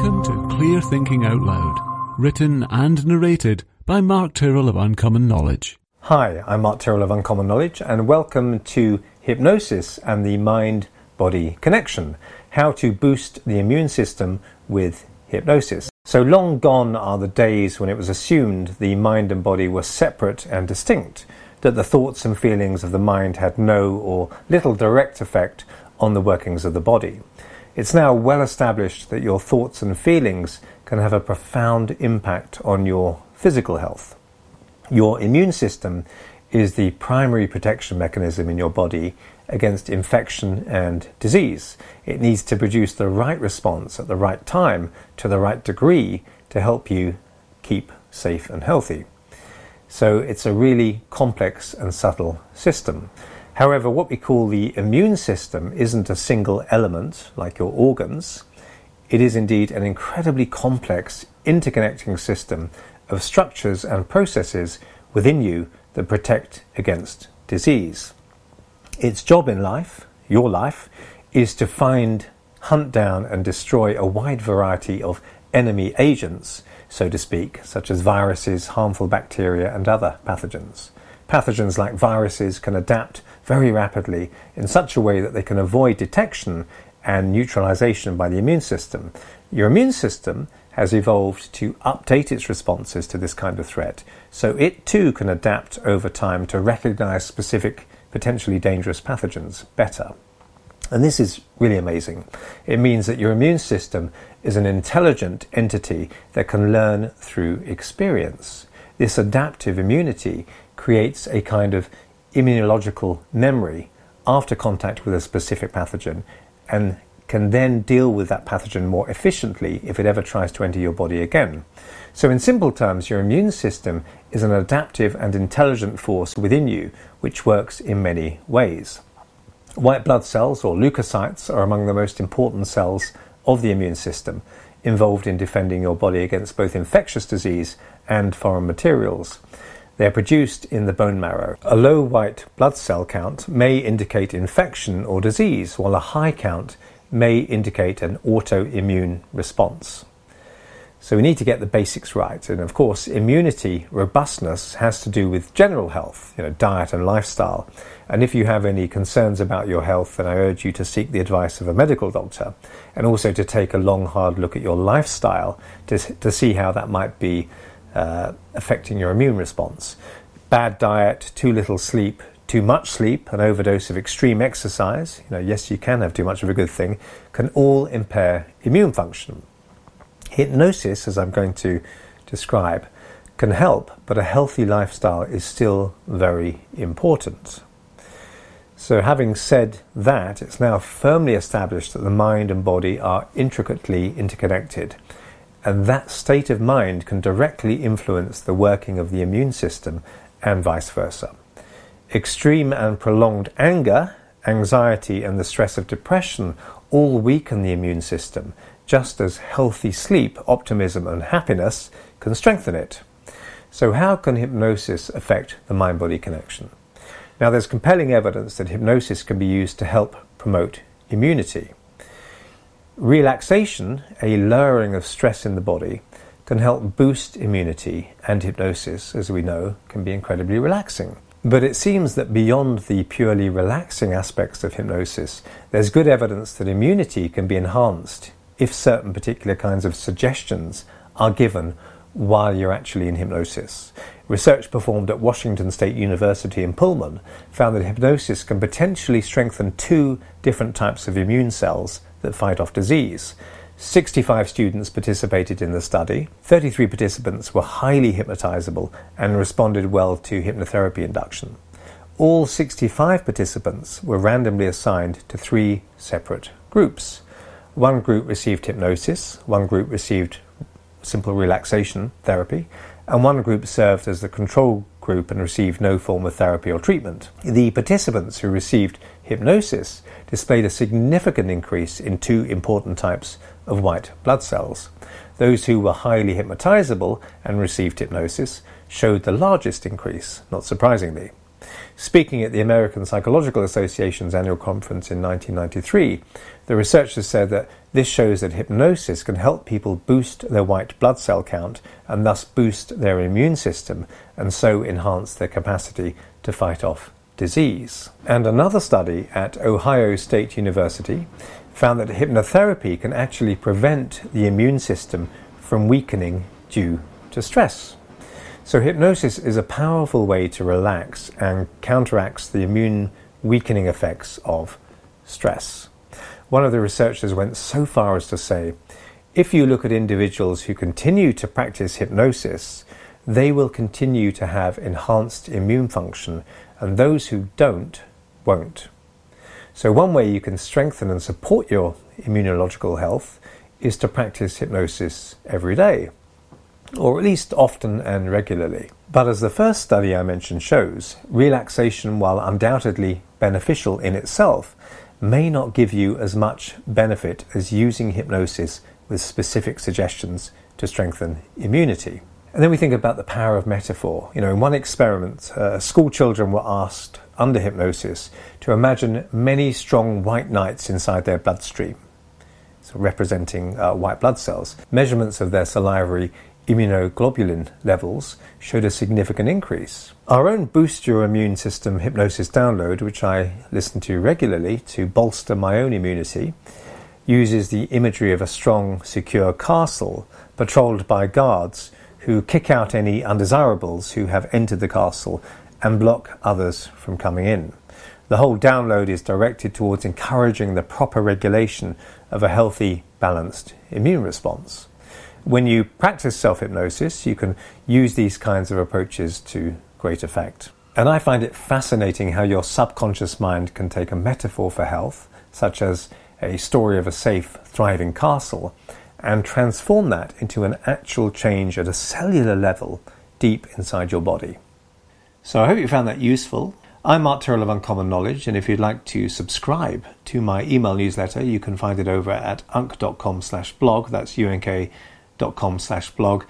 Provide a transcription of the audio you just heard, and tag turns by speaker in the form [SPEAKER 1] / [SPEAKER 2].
[SPEAKER 1] Welcome to Clear Thinking Out Loud, written and narrated by Mark Tyrrell of Uncommon Knowledge.
[SPEAKER 2] Hi, I'm Mark Tyrrell of Uncommon Knowledge, and welcome to Hypnosis and the Mind Body Connection How to Boost the Immune System with Hypnosis. So long gone are the days when it was assumed the mind and body were separate and distinct, that the thoughts and feelings of the mind had no or little direct effect on the workings of the body. It's now well established that your thoughts and feelings can have a profound impact on your physical health. Your immune system is the primary protection mechanism in your body against infection and disease. It needs to produce the right response at the right time to the right degree to help you keep safe and healthy. So it's a really complex and subtle system. However, what we call the immune system isn't a single element like your organs. It is indeed an incredibly complex, interconnecting system of structures and processes within you that protect against disease. Its job in life, your life, is to find, hunt down, and destroy a wide variety of enemy agents, so to speak, such as viruses, harmful bacteria, and other pathogens. Pathogens like viruses can adapt very rapidly in such a way that they can avoid detection and neutralization by the immune system. Your immune system has evolved to update its responses to this kind of threat, so it too can adapt over time to recognize specific potentially dangerous pathogens better. And this is really amazing. It means that your immune system is an intelligent entity that can learn through experience. This adaptive immunity creates a kind of immunological memory after contact with a specific pathogen and can then deal with that pathogen more efficiently if it ever tries to enter your body again. So, in simple terms, your immune system is an adaptive and intelligent force within you which works in many ways. White blood cells, or leukocytes, are among the most important cells of the immune system, involved in defending your body against both infectious disease and foreign materials. They are produced in the bone marrow. A low white blood cell count may indicate infection or disease, while a high count may indicate an autoimmune response. So we need to get the basics right. And of course, immunity robustness has to do with general health, you know, diet and lifestyle. And if you have any concerns about your health, then I urge you to seek the advice of a medical doctor and also to take a long, hard look at your lifestyle to, to see how that might be uh, affecting your immune response. Bad diet, too little sleep, too much sleep, an overdose of extreme exercise, you know, yes, you can have too much of a good thing, can all impair immune function. Hypnosis, as I'm going to describe, can help, but a healthy lifestyle is still very important. So, having said that, it's now firmly established that the mind and body are intricately interconnected and that state of mind can directly influence the working of the immune system and vice versa. Extreme and prolonged anger, anxiety, and the stress of depression all weaken the immune system, just as healthy sleep, optimism, and happiness can strengthen it. So, how can hypnosis affect the mind body connection? Now, there's compelling evidence that hypnosis can be used to help promote immunity. Relaxation, a lowering of stress in the body, can help boost immunity, and hypnosis, as we know, can be incredibly relaxing. But it seems that beyond the purely relaxing aspects of hypnosis, there's good evidence that immunity can be enhanced if certain particular kinds of suggestions are given while you're actually in hypnosis. Research performed at Washington State University in Pullman found that hypnosis can potentially strengthen two different types of immune cells that fight off disease. 65 students participated in the study. 33 participants were highly hypnotizable and responded well to hypnotherapy induction. All 65 participants were randomly assigned to three separate groups. One group received hypnosis, one group received simple relaxation therapy, and one group served as the control group and received no form of therapy or treatment. The participants who received hypnosis displayed a significant increase in two important types of white blood cells. Those who were highly hypnotizable and received hypnosis showed the largest increase, not surprisingly. Speaking at the American Psychological Association's annual conference in 1993, the researchers said that this shows that hypnosis can help people boost their white blood cell count and thus boost their immune system and so enhance their capacity to fight off disease. And another study at Ohio State University found that hypnotherapy can actually prevent the immune system from weakening due to stress. So, hypnosis is a powerful way to relax and counteracts the immune weakening effects of stress. One of the researchers went so far as to say if you look at individuals who continue to practice hypnosis, they will continue to have enhanced immune function, and those who don't won't. So, one way you can strengthen and support your immunological health is to practice hypnosis every day or at least often and regularly. But as the first study I mentioned shows, relaxation, while undoubtedly beneficial in itself, may not give you as much benefit as using hypnosis with specific suggestions to strengthen immunity. And then we think about the power of metaphor. You know, in one experiment, uh, school children were asked under hypnosis to imagine many strong white knights inside their bloodstream, so representing uh, white blood cells. Measurements of their salivary immunoglobulin levels showed a significant increase. Our own Boost Your Immune System hypnosis download, which I listen to regularly to bolster my own immunity, uses the imagery of a strong, secure castle patrolled by guards who kick out any undesirables who have entered the castle and block others from coming in. The whole download is directed towards encouraging the proper regulation of a healthy, balanced immune response when you practice self hypnosis, you can use these kinds of approaches to great effect. And I find it fascinating how your subconscious mind can take a metaphor for health, such as a story of a safe, thriving castle, and transform that into an actual change at a cellular level deep inside your body. So I hope you found that useful. I'm Mark Tyrrell of Uncommon Knowledge, and if you'd like to subscribe to my email newsletter, you can find it over at unk.com slash blog. That's U-N-K slash blog.